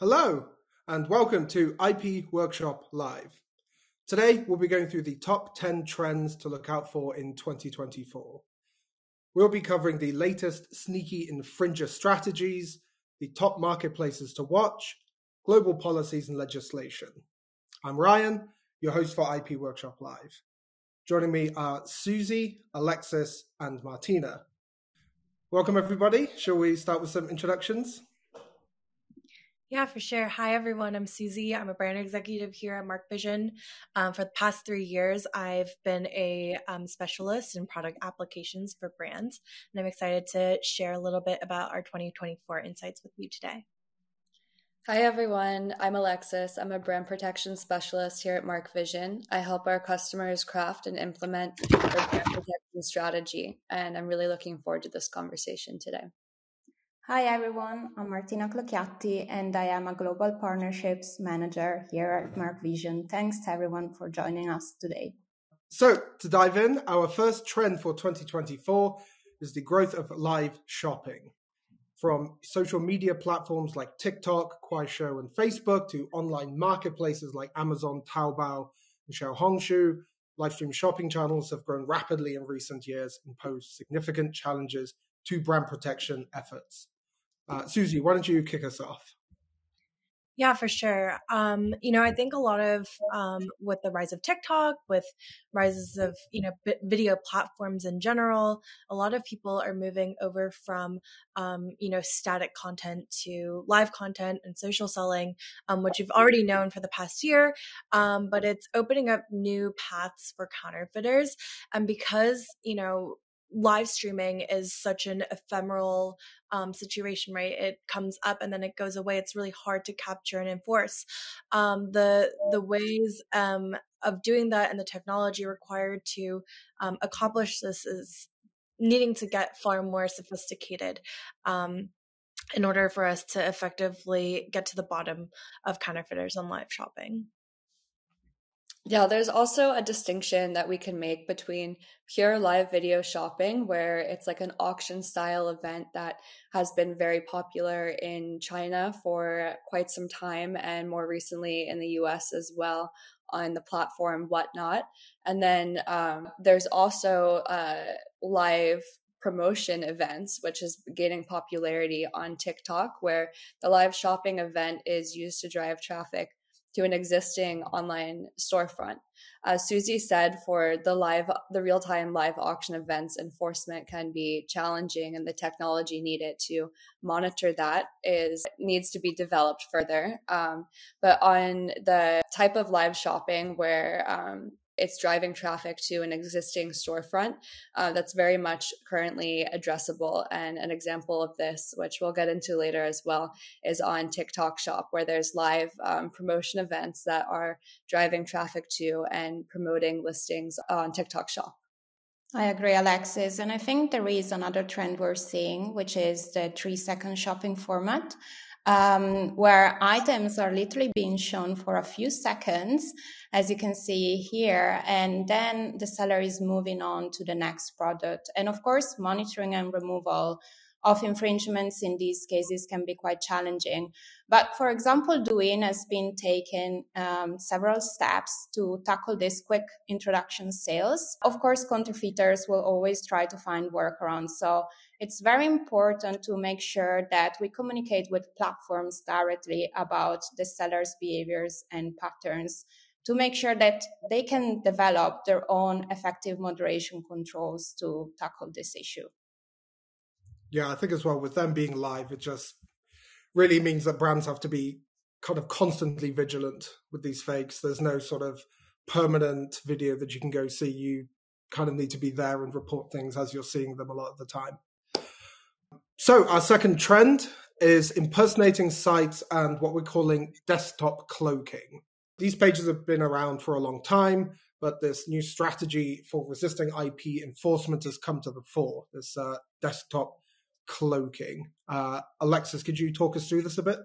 Hello, and welcome to IP Workshop Live. Today, we'll be going through the top 10 trends to look out for in 2024. We'll be covering the latest sneaky infringer strategies, the top marketplaces to watch, global policies and legislation. I'm Ryan, your host for IP Workshop Live. Joining me are Suzy, Alexis, and Martina. Welcome, everybody. Shall we start with some introductions? Yeah, for sure. Hi, everyone. I'm Suzy. I'm a brand executive here at MarqVision. Um, for the past three years, I've been a um, specialist in product applications for brands, and I'm excited to share a little bit about our 2024 insights with you today. Hi, everyone. I'm Alexis. I'm a brand protection specialist here at MarqVision. I help our customers craft and implement their brand protection strategy, and I'm really looking forward to this conversation today. Hi everyone, I'm Martina Clocchiatti and I am a Global Partnerships Manager here at MarqVision. Thanks everyone for joining us today. So, to dive in, our first trend for 2024 is the growth of live shopping. From social media platforms like TikTok, Kuaishou, and Facebook to online marketplaces like Amazon, Taobao, and Xiaohongshu, live stream shopping channels have grown rapidly in recent years and pose significant challenges to brand protection efforts. Uh, Suzy, why don't you kick us off? Yeah, for sure. Um, you know, I think a lot of um, with the rise of TikTok, with rises of you know video platforms in general, a lot of people are moving over from um, you know static content to live content and social selling, um, which you've already known for the past year. Um, but it's opening up new paths for counterfeiters, and because you know live streaming is such an ephemeral um, situation, right? It comes up and then it goes away. It's really hard to capture and enforce. Um, the the ways um, of doing that and the technology required to um, accomplish this is needing to get far more sophisticated. Um, in order for us to effectively get to the bottom of counterfeiters on live shopping. Yeah, there's also a distinction that we can make between pure live video shopping, where it's like an auction style event that has been very popular in China for quite some time, and more recently in the US as well on the platform Whatnot. And then um, there's also uh, live promotion events, which is gaining popularity on TikTok, where the live shopping event is used to drive traffic to an existing online storefront. As Suzy said, for the live, the real time live auction events, enforcement can be challenging, and the technology needed to monitor that is needs to be developed further. Um, but on the type of live shopping where um, it's driving traffic to an existing storefront uh, that's very much currently addressable. And an example of this, which we'll get into later as well, is on TikTok Shop, where there's live um, promotion events that are driving traffic to and promoting listings on TikTok Shop. I agree, Alexis. And I think there is another trend we're seeing, which is the three second shopping format um, where items are literally being shown for a few seconds, as you can see here, and then the seller is moving on to the next product. And of course, monitoring and removal of infringements in these cases can be quite challenging. But for example, Douyin has been taking um, several steps to tackle this quick introduction sales. Of course, counterfeiters will always try to find workarounds. So it's very important to make sure that we communicate with platforms directly about the seller's behaviors and patterns to make sure that they can develop their own effective moderation controls to tackle this issue. Yeah, I think as well with them being live, it just really means that brands have to be kind of constantly vigilant with these fakes. There's no sort of permanent video that you can go see. You kind of need to be there and report things as you're seeing them a lot of the time. So, our second trend is impersonating sites and what we're calling desktop cloaking. These pages have been around for a long time, but this new strategy for resisting IP enforcement has come to the fore. This uh, desktop cloaking. Uh, Alexis, could you talk us through this a bit?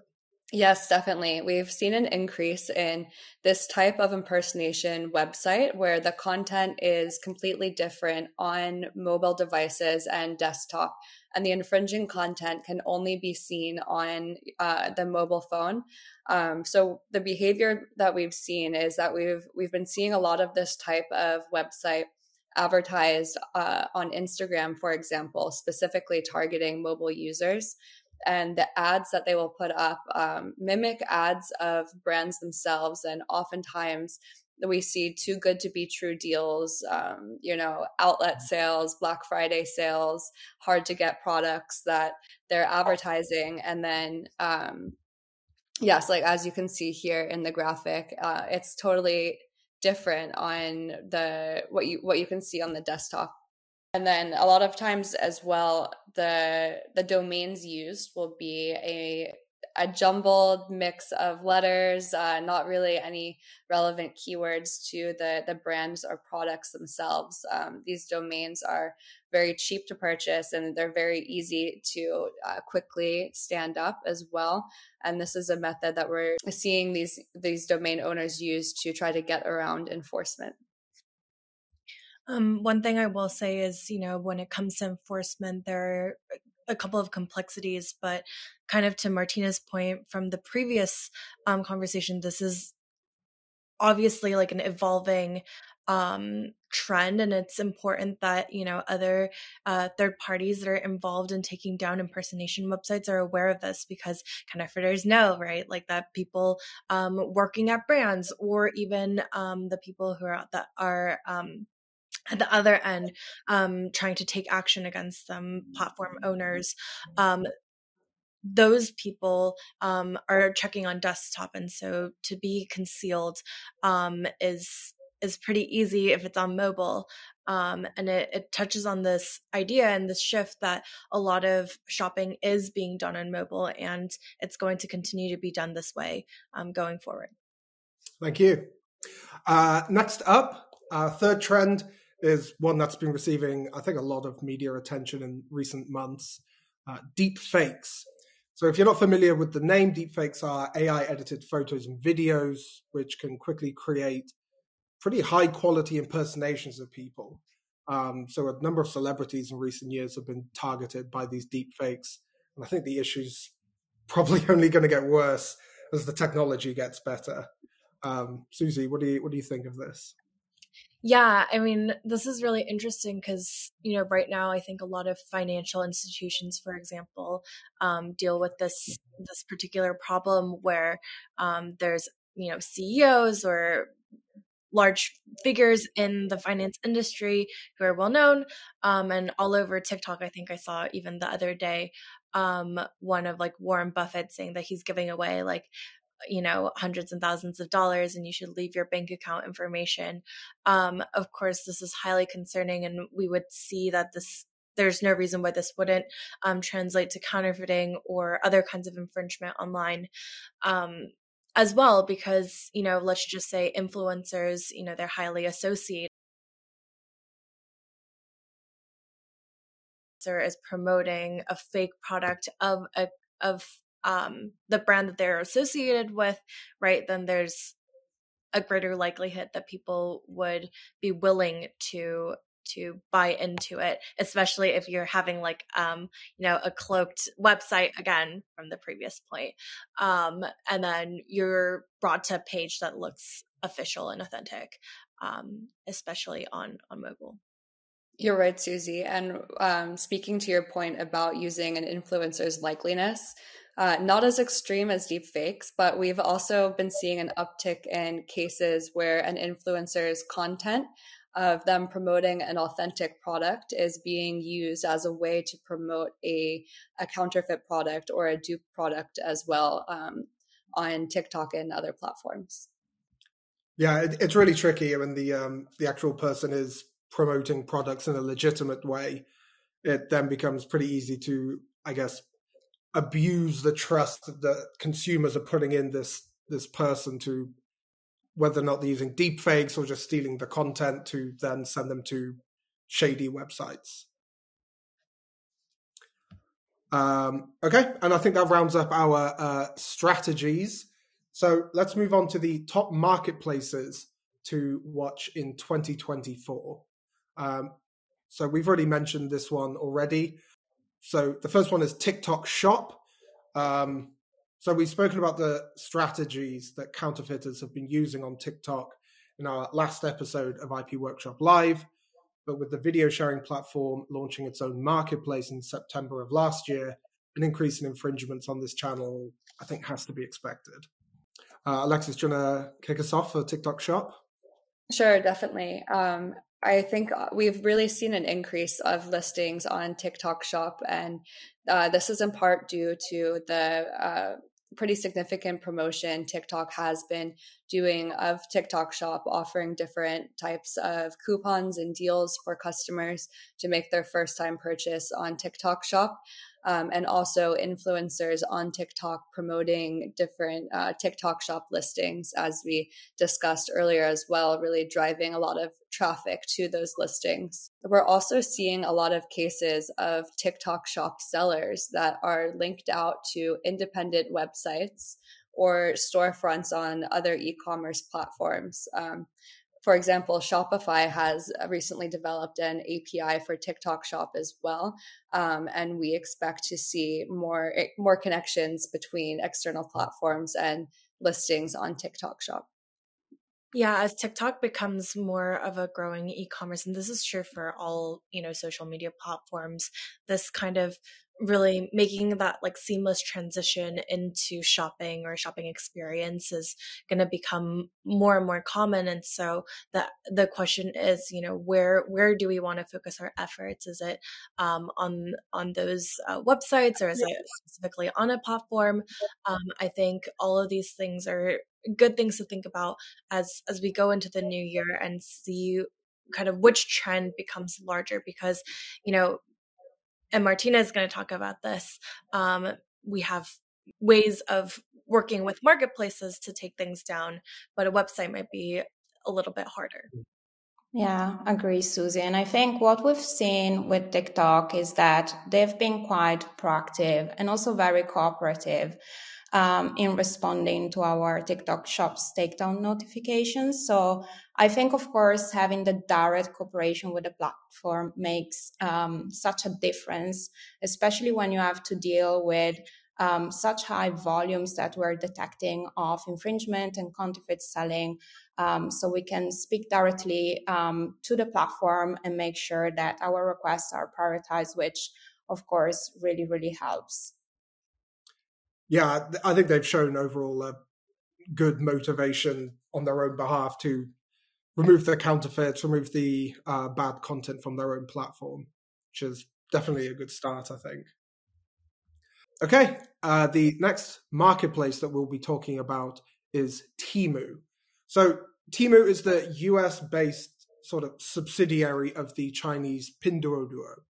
Yes, definitely. We've seen an increase in this type of impersonation website where the content is completely different on mobile devices and desktop. And the infringing content can only be seen on uh, the mobile phone. Um, so the behavior that we've seen is that we've we've been seeing a lot of this type of website advertised uh, on Instagram, for example, specifically targeting mobile users and the ads that they will put up um, mimic ads of brands themselves. And oftentimes we see too good to be true deals um, you know outlet sales black friday sales hard to get products that they're advertising. And then um, yes like as you can see here in the graphic uh, it's totally different on the what you what you can see on the desktop and then a lot of times as well the the domains used will be a a jumbled mix of letters, uh, not really any relevant keywords to the the brands or products themselves. Um, these domains are very cheap to purchase and they're very easy to uh, quickly stand up as well. And this is a method that we're seeing these these domain owners use to try to get around enforcement. Um, one thing I will say is, you know, when it comes to enforcement, there are a couple of complexities, but kind of to Martina's point from the previous um, conversation, this is obviously like an evolving um trend and it's important that you know other uh, third parties that are involved in taking down impersonation websites are aware of this because counterfeiters know right? Like that people um working at brands or even um the people who are that are um at the other end um, trying to take action against them platform owners um, those people um, are checking on desktop and so to be concealed um, is is pretty easy if it's on mobile um, and it, it, touches on this idea and this shift that a lot of shopping is being done on mobile and it's going to continue to be done this way um, going forward. Thank you. Uh, next up our third trend is one that's been receiving, I think, a lot of media attention in recent months uh, deep fakes. So, if you're not familiar with the name, deep fakes are AI edited photos and videos, which can quickly create pretty high quality impersonations of people. Um, so, a number of celebrities in recent years have been targeted by these deep fakes. And I think the issue's probably only going to get worse as the technology gets better. Um, Suzy, what do you what do you think of this? Yeah, I mean, this is really interesting because, you know, right now I think a lot of financial institutions, for example, um, deal with this this particular problem where um, there's, you know, CEOs or large figures in the finance industry who are well known um, and all over TikTok. I think I saw even the other day um, one of like Warren Buffett saying that he's giving away like you know hundreds and thousands of dollars and you should leave your bank account information. Um, of course this is highly concerning and we would see that this there's no reason why this wouldn't um, translate to counterfeiting or other kinds of infringement online um, as well because you know let's just say influencers you know they're highly associated is promoting a fake product of a of um, the brand that they're associated with, right, then there's a greater likelihood that people would be willing to to buy into it especially if you're having like um you know a cloaked website again from the previous point um and then you're brought to a page that looks official and authentic um especially on on mobile. You're right suzy and um speaking to your point about using an influencer's likeliness uh, not as extreme as deep fakes, but we've also been seeing an uptick in cases where an influencer's content of them promoting an authentic product is being used as a way to promote a, a counterfeit product or a dupe product as well um, on TikTok and other platforms. Yeah, it, it's really tricky when the um, the actual person is promoting products in a legitimate way. It then becomes pretty easy to, I guess, abuse the trust that consumers are putting in this this person to whether or not they're using deep fakes or just stealing the content to then send them to shady websites. Um, okay, and I think that rounds up our uh, strategies. So let's move on to the top marketplaces to watch in 2024. Um, so we've already mentioned this one already. So the first one is TikTok Shop. Um, so we've spoken about the strategies that counterfeiters have been using on TikTok in our last episode of IP Workshop Live. But with the video sharing platform launching its own marketplace in September of last year, an increase in infringements on this channel, I think, has to be expected. Uh, Alexis, do you want to kick us off for TikTok Shop? Sure, definitely. Um, I think uh, we've really seen an increase of listings on TikTok Shop, and uh, this is in part due to the uh, pretty significant promotion TikTok has been doing of TikTok Shop, offering different types of coupons and deals for customers to make their first time purchase on TikTok Shop um, and also influencers on TikTok promoting different uh, TikTok shop listings, as we discussed earlier as well, really driving a lot of traffic to those listings. We're also seeing a lot of cases of TikTok shop sellers that are linked out to independent websites or storefronts on other e commerce platforms. Um, for example, Shopify has recently developed an API for TikTok Shop as well, um, and we expect to see more eh, more connections between external platforms and listings on TikTok Shop. Yeah, as TikTok becomes more of a growing e-commerce, and this is true for all you know social media platforms, this kind of really making that like seamless transition into shopping or shopping experience is going to become more and more common and so the the question is you know where where do we want to focus our efforts? Is it um, on on those uh, websites or is it specifically on a platform? Um, i think all of these things are good things to think about as as we go into the new year and see kind of which trend becomes larger because you know and Martina is going to talk about this. Um, we have ways of working with marketplaces to take things down, but a website might be a little bit harder. Yeah, agree, Suzy. And I think what we've seen with TikTok is that they've been quite proactive and also very cooperative um, in responding to our TikTok Shops takedown notifications. So I think, of course, having the direct cooperation with the platform makes um, such a difference, especially when you have to deal with um, such high volumes that we're detecting of infringement and counterfeit selling. Um, so we can speak directly um, to the platform and make sure that our requests are prioritized, which of course really, really helps yeah, I think they've shown overall a good motivation on their own behalf to remove the counterfeits, remove the uh, bad content from their own platform, which is definitely a good start, I think. Okay, uh, the next marketplace that we'll be talking about is Temu. So, Temu is the US based sort of subsidiary of the Chinese Pinduoduo.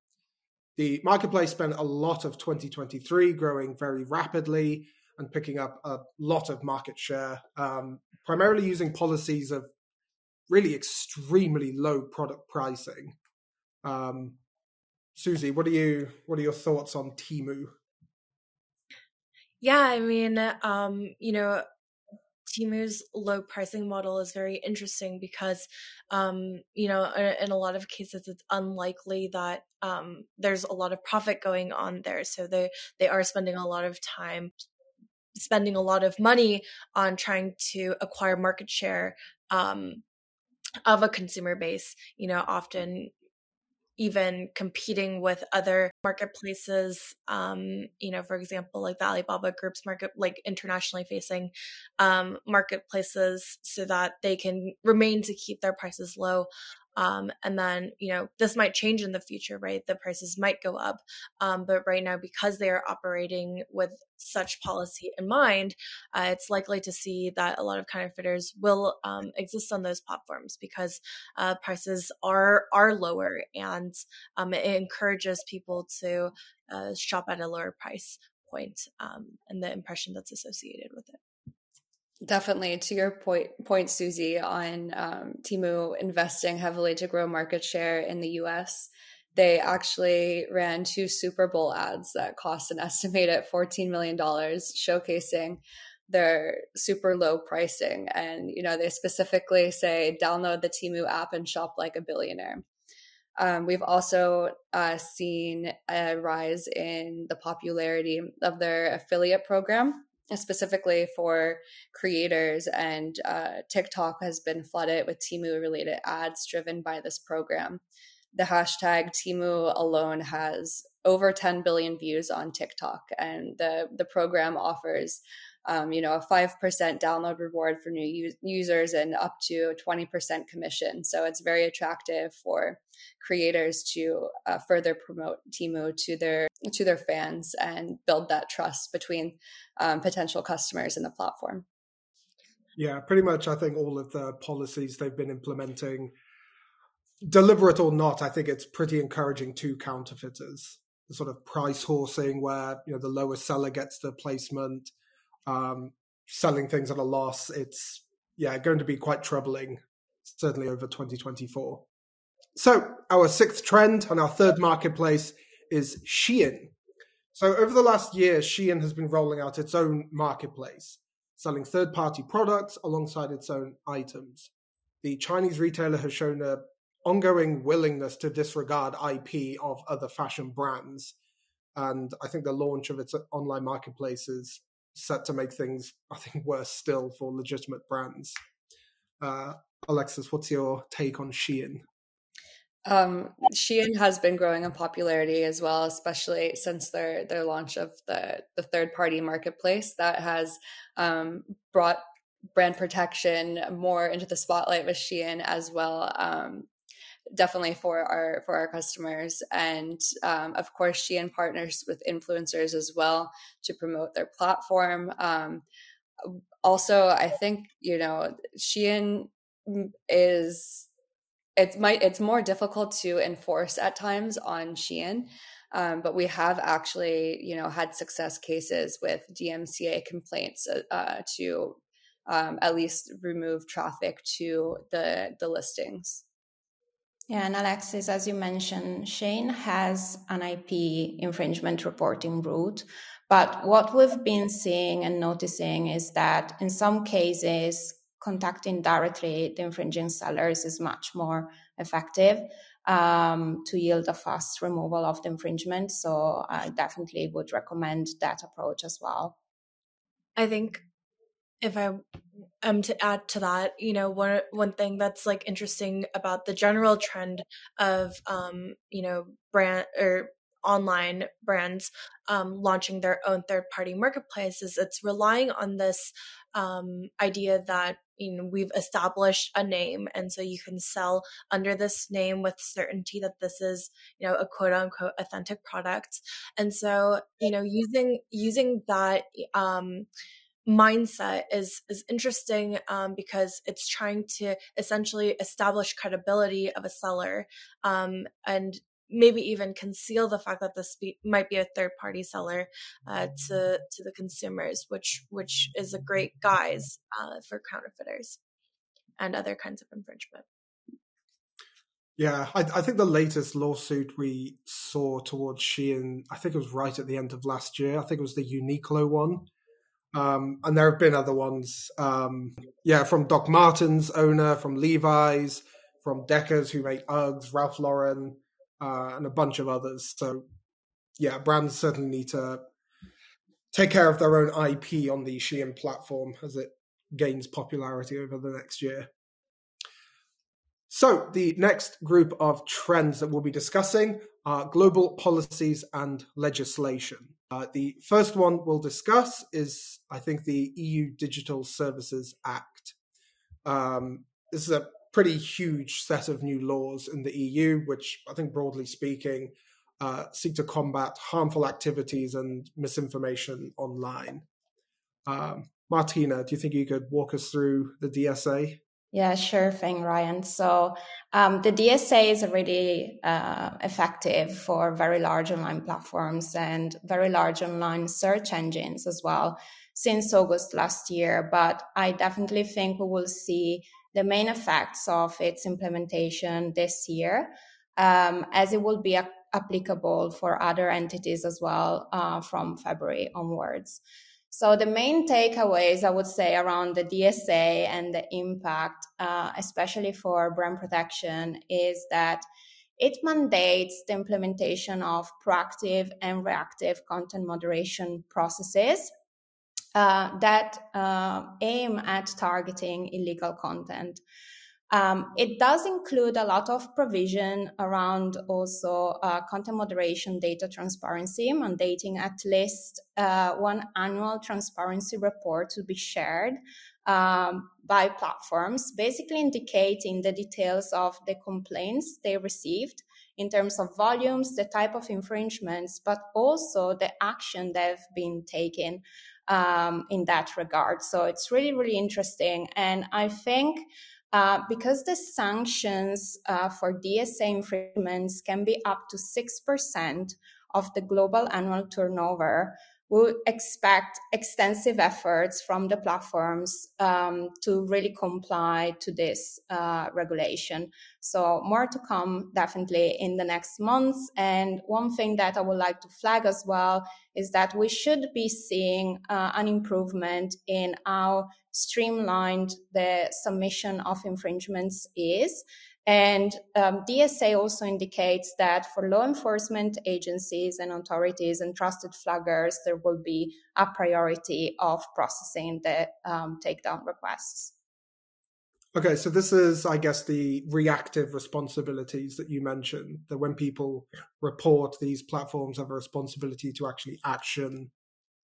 The marketplace spent a lot of 2023 growing very rapidly and picking up a lot of market share, um, primarily using policies of really extremely low product pricing. Um, Suzy, what are you? What are your thoughts on Temu? Yeah, I mean, um, you know, Temu's low pricing model is very interesting because, um, you know, in a lot of cases, it's unlikely that um, there's a lot of profit going on there. So they they are spending a lot of time, spending a lot of money on trying to acquire market share um, of a consumer base. You know, often even competing with other marketplaces um, you know for example like the alibaba group's market like internationally facing um, marketplaces so that they can remain to keep their prices low um, and then, you know, this might change in the future, right? The prices might go up. Um, but right now, because they are operating with such policy in mind, uh, it's likely to see that a lot of counterfeiters will um, exist on those platforms because uh, prices are are lower, and um, it encourages people to uh, shop at a lower price point, um, and the impression that's associated with it. Definitely, to your point, point Suzy, on um, Temu investing heavily to grow market share in the U.S. they actually ran two Super Bowl ads that cost an estimated $14 million, showcasing their super low pricing. And, you know, they specifically say download the Temu app and shop like a billionaire. Um, we've also uh, seen a rise in the popularity of their affiliate program, specifically for creators. And uh, TikTok has been flooded with Temu related ads driven by this program. The hashtag Temu alone has over 10 billion views on TikTok, and the, the program offers um, you know, a 5% download reward for new users and up to 20% commission. So it's very attractive for creators to uh, further promote Temu to their to their fans and build that trust between um, potential customers and the platform. Yeah, pretty much. I think all of the policies they've been implementing, deliberate or not, I think it's pretty encouraging to counterfeiters. The sort of price horsing, where you know the lowest seller gets the placement, um, selling things at a loss, it's yeah going to be quite troubling, certainly over 2024. So our sixth trend and our third marketplace is Shein. So over the last year, Shein has been rolling out its own marketplace, selling third-party products alongside its own items. The Chinese retailer has shown a ongoing willingness to disregard IP of other fashion brands. And I think the launch of its online marketplace is set to make things, I think, worse still for legitimate brands. Uh, Alexis, what's your take on Shein? Um, Shein has been growing in popularity as well, especially since their their launch of the the third party marketplace that has um, brought brand protection more into the spotlight with Shein as well. Um, definitely for our for our customers. And um, of course shein partners with influencers as well to promote their platform. Um, also i think you know shein is it's might it's more difficult to enforce at times on shein um, but we have actually you know had success cases with dmca complaints uh, uh, to um, at least remove traffic to the the listings yeah, and Alexis, as you mentioned, Shein has an IP infringement reporting route. But what we've been seeing and noticing is that in some cases, contacting directly the infringing sellers is much more effective um, to yield a fast removal of the infringement. So I definitely would recommend that approach as well. I think if I am to add to that, you know, one one thing that's like interesting about the general trend of um, you know, brand or online brands um, launching their own third party marketplace is it's relying on this um, idea that you know we've established a name and so you can sell under this name with certainty that this is you know a quote unquote authentic product. And so you know using using that um mindset is is interesting um, because it's trying to essentially establish credibility of a seller um, and maybe even conceal the fact that this be, might be a third party seller uh, to to the consumers, which which is a great guise uh, for counterfeiters and other kinds of infringement. Yeah, I, I, think the latest lawsuit we saw towards Shein, I think it was right at the end of last year. I think it was the Uniqlo one, um, and there have been other ones. Um, yeah, from Doc Martens owner, from Levi's, from Deckers who make Uggs, Ralph Lauren, uh, and a bunch of others. So, yeah, brands certainly need to take care of their own IP on the Shein platform as it gains popularity over the next year. So, the next group of trends that we'll be discussing are global policies and legislation. Uh, the first one we'll discuss is, I think, the EU Digital Services Act. Um, this is a pretty huge set of new laws in the EU, which I think, broadly speaking, uh, seek to combat harmful activities and misinformation online. Um, Martina, do you think you could walk us through the DSA? Yeah, sure thing, Ryan. So um, the DSA is already uh, effective for very large online platforms and very large online search engines as well since August last year. But I definitely think we will see the main effects of its implementation this year. um, as it will be a- applicable for other entities as well uh, from February onwards. So the main takeaways I would say around the DSA and the impact, uh, especially for brand protection, is that it mandates the implementation of proactive and reactive content moderation processes uh, that uh, aim at targeting illegal content. Um, it does include a lot of provision around also uh, content moderation data transparency, mandating at least uh, one annual transparency report to be shared um, by platforms, basically indicating the details of the complaints they received in terms of volumes, the type of infringements, but also the action they've been taken um, in that regard. So it's really, really interesting. And I think uh, because the sanctions uh, for DSA infringements can be up to 6% of the global annual turnover, we expect extensive efforts from the platforms um, to really comply to this uh, regulation. So more to come definitely in the next months. And one thing that I would like to flag as well is that we should be seeing uh, an improvement in how streamlined the submission of infringements is. And um, DSA also indicates that for law enforcement agencies and authorities and trusted flaggers, there will be a priority of processing the um, takedown requests. Okay, so this is, I guess, the reactive responsibilities that you mentioned. That when people report, these platforms have a responsibility to actually action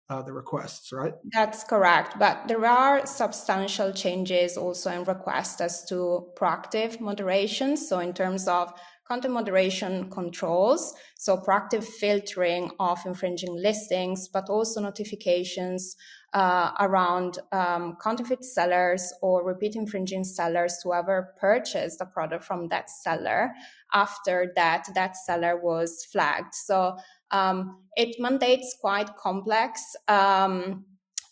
uh, the requests, right? That's correct. But there are substantial changes also in requests as to proactive moderation. So, in terms of content moderation controls, so proactive filtering of infringing listings, but also notifications uh, around um, counterfeit sellers or repeat infringing sellers to ever purchased a product from that seller after that that seller was flagged. So um, it mandates quite complex um,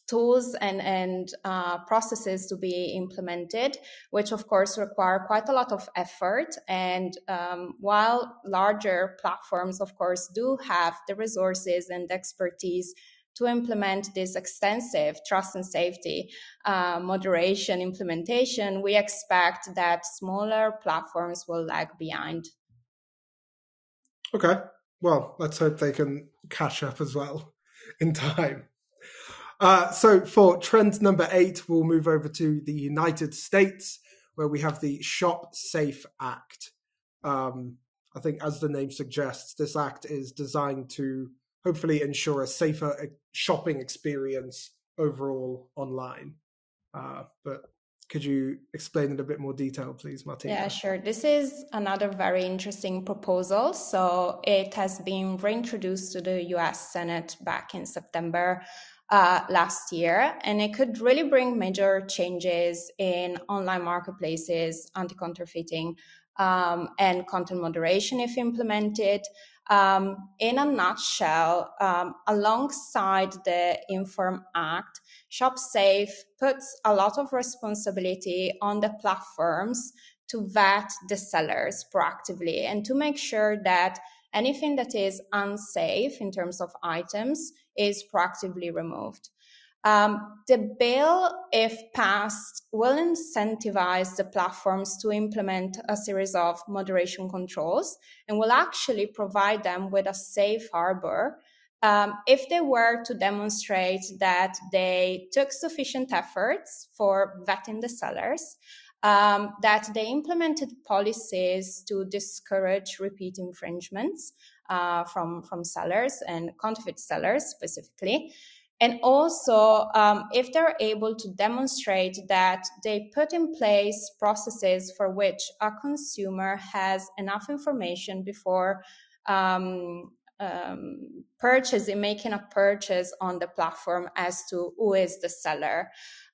tools and, and uh, processes to be implemented, which of course require quite a lot of effort. And um, while larger platforms, of course, do have the resources and expertise to implement this extensive trust and safety uh, moderation implementation, we expect that smaller platforms will lag behind. Okay, well, let's hope they can catch up as well in time. Uh, so for trend number eight, we'll move over to the United States, where we have the Shop Safe Act. Um, I think, as the name suggests, this act is designed to hopefully ensure a safer uh, shopping experience overall online. Uh, but could you explain in a bit more detail, please, Martina? Yeah, sure. This is another very interesting proposal. So it has been reintroduced to the US Senate back in September uh, last year, and it could really bring major changes in online marketplaces, anti counterfeiting, um, and content moderation if implemented. Um, in a nutshell, um, alongside the Inform Act, ShopSafe puts a lot of responsibility on the platforms to vet the sellers proactively and to make sure that anything that is unsafe in terms of items is proactively removed. Um, the bill, if passed, will incentivize the platforms to implement a series of moderation controls and will actually provide them with a safe harbor um, if they were to demonstrate that they took sufficient efforts for vetting the sellers, um, that they implemented policies to discourage repeat infringements uh, from, from sellers and counterfeit sellers specifically, and also, um, if they're able to demonstrate that they put in place processes for which a consumer has enough information before um, um, purchasing, making a purchase on the platform as to who is the seller.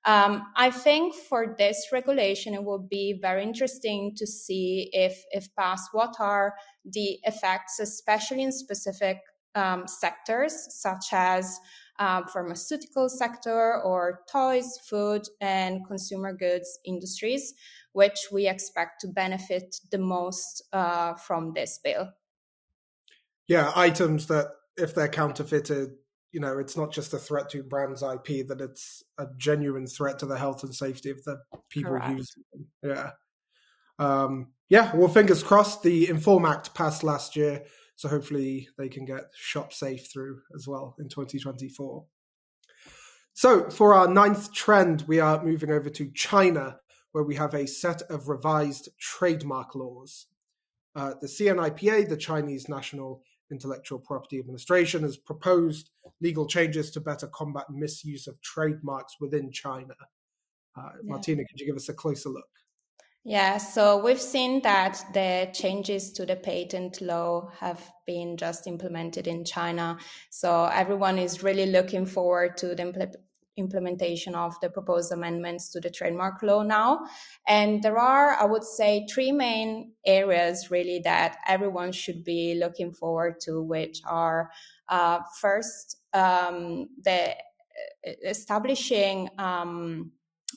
Um, I think for this regulation, it will be very interesting to see if, if passed, what are the effects, especially in specific um, sectors such as uh, pharmaceutical sector or toys, food, and consumer goods industries, which we expect to benefit the most uh, from this bill. Yeah, items that if they're counterfeited, you know, it's not just a threat to brand's IP, that it's a genuine threat to the health and safety of the people Correct. using them. Yeah. Um, yeah, well, fingers crossed. The Inform Act passed last year, so hopefully they can get shop safe through as well in 2024. So, for our ninth trend, we are moving over to China, where we have a set of revised trademark laws. Uh, the CNIPA, the Chinese National Intellectual Property Administration, has proposed legal changes to better combat misuse of trademarks within China. Uh, yeah. Martina, could you give us a closer look? Yeah, so we've seen that the changes to the patent law have been just implemented in China. So everyone is really looking forward to the impl- implementation of the proposed amendments to the trademark law now. And there are, I would say, three main areas really that everyone should be looking forward to, which are uh, first, um, the establishing um,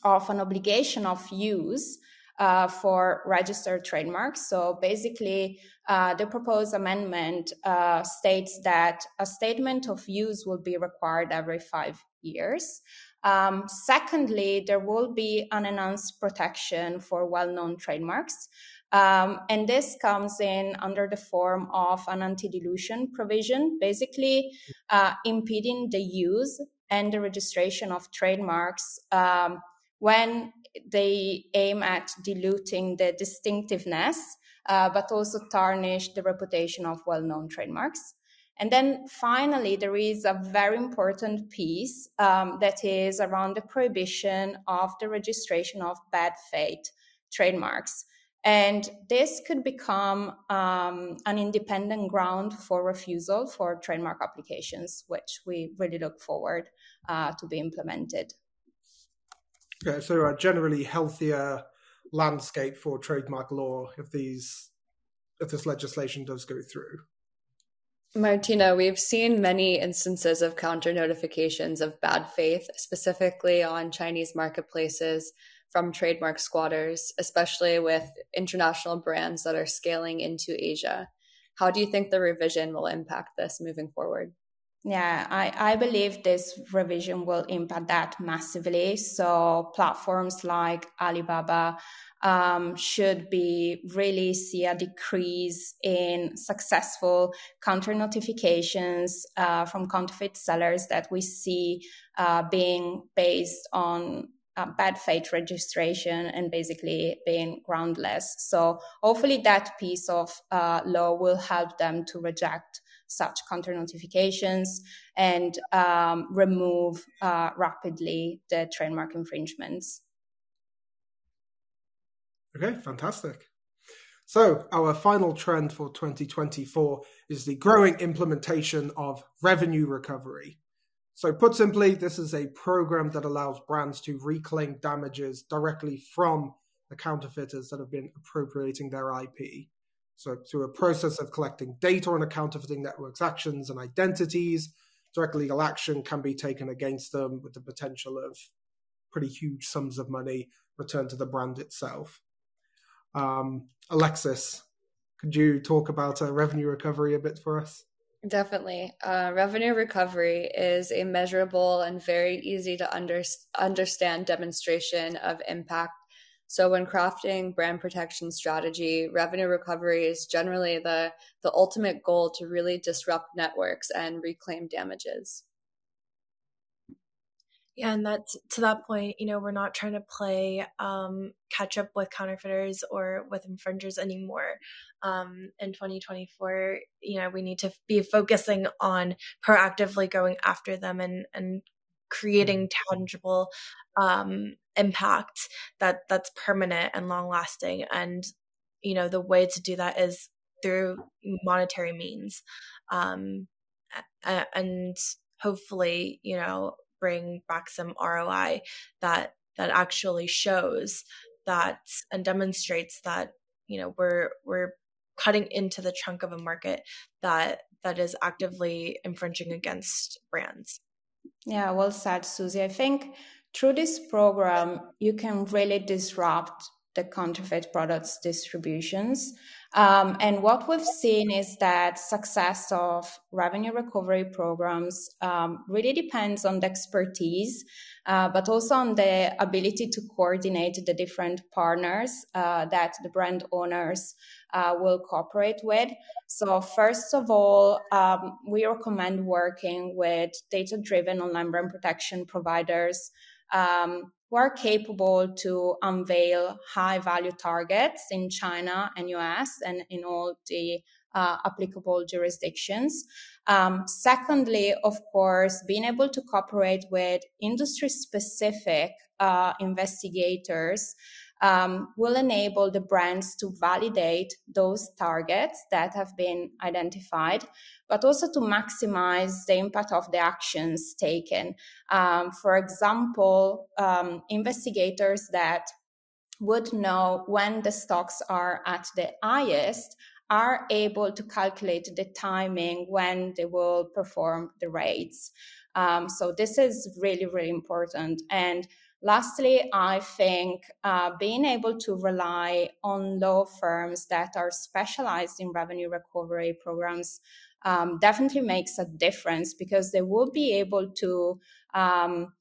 of an obligation of use uh, for registered trademarks. So basically, uh, the proposed amendment uh, states that a statement of use will be required every five years. Um, secondly, there will be an enhanced protection for well known trademarks. Um, and this comes in under the form of an anti dilution provision, basically uh, impeding the use and the registration of trademarks um, when they aim at diluting the distinctiveness, uh, but also tarnish the reputation of well known trademarks. And then finally, there is a very important piece um, that is around the prohibition of the registration of bad faith trademarks. And this could become um, an independent ground for refusal for trademark applications, which we really look forward uh, to be implemented. Okay, so a generally healthier landscape for trademark law if these if this legislation does go through. Martina, we've seen many instances of counter notifications of bad faith, specifically on Chinese marketplaces from trademark squatters, especially with international brands that are scaling into Asia. How do you think the revision will impact this moving forward? Yeah, I, I believe this revision will impact that massively. So platforms like Alibaba um, should be really see a decrease in successful counter notifications uh, from counterfeit sellers that we see uh, being based on uh, bad faith registration and basically being groundless. So hopefully that piece of uh, law will help them to reject such counter notifications and um, remove uh, rapidly the trademark infringements. Okay, fantastic. So, our final trend for 2024 is the growing implementation of revenue recovery. So, put simply, this is a program that allows brands to reclaim damages directly from the counterfeiters that have been appropriating their IP. So, through a process of collecting data on a counterfeiting network's actions and identities, direct legal action can be taken against them with the potential of pretty huge sums of money returned to the brand itself. Um, Alexis, could you talk about uh, revenue recovery a bit for us? Definitely. Uh, revenue recovery is a measurable and very easy to under- understand demonstration of impact so when crafting brand protection strategy, revenue recovery is generally the the ultimate goal to really disrupt networks and reclaim damages. Yeah, and that's to that point, you know, we're not trying to play um, catch up with counterfeiters or with infringers anymore. Um, in 2024, you know, we need to be focusing on proactively going after them and and creating mm-hmm. tangible um, impact that that's permanent and long lasting and you know the way to do that is through monetary means um, and hopefully you know bring back some ROI that that actually shows that and demonstrates that you know we're we're cutting into the chunk of a market that that is actively infringing against brands Yeah, well said, Suzy. I think through this program, you can really disrupt the counterfeit products distributions. Um, and what we've seen is that success of revenue recovery programs um, really depends on the expertise, uh, but also on the ability to coordinate the different partners uh, that the brand owners uh, will cooperate with. So, first of all, um, we recommend working with data driven online brand protection providers. Um, who are capable to unveil high value targets in China and US and in all the uh, applicable jurisdictions. Um, secondly, of course, being able to cooperate with industry specific uh, investigators um, will enable the brands to validate those targets that have been identified, but also to maximize the impact of the actions taken. Um, for example, um, investigators that would know when the stocks are at the highest are able to calculate the timing when they will perform the raids. Um, so this is really, really important. And Lastly, I think uh, being able to rely on law firms that are specialized in revenue recovery programs um, definitely makes a difference because they will be able to um,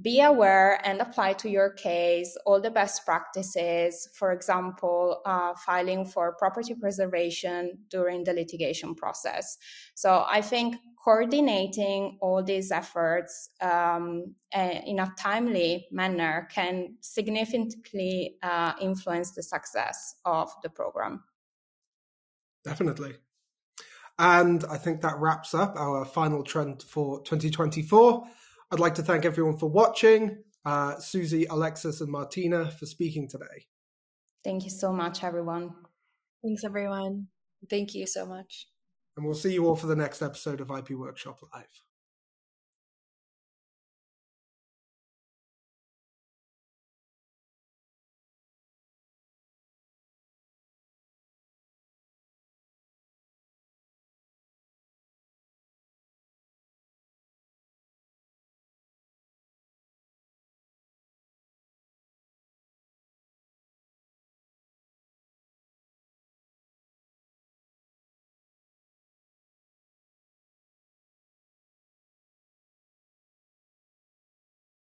be aware and apply to your case all the best practices, for example, uh, filing for property preservation during the litigation process. So I think coordinating all these efforts um, in a timely manner can significantly uh, influence the success of the program. Definitely. And I think that wraps up our final trend for 2024. I'd like to thank everyone for watching, uh, Suzy, Alexis, and Martina for speaking today. Thank you so much, everyone. Thanks, everyone. Thank you so much. And we'll see you all for the next episode of IP Workshop Live.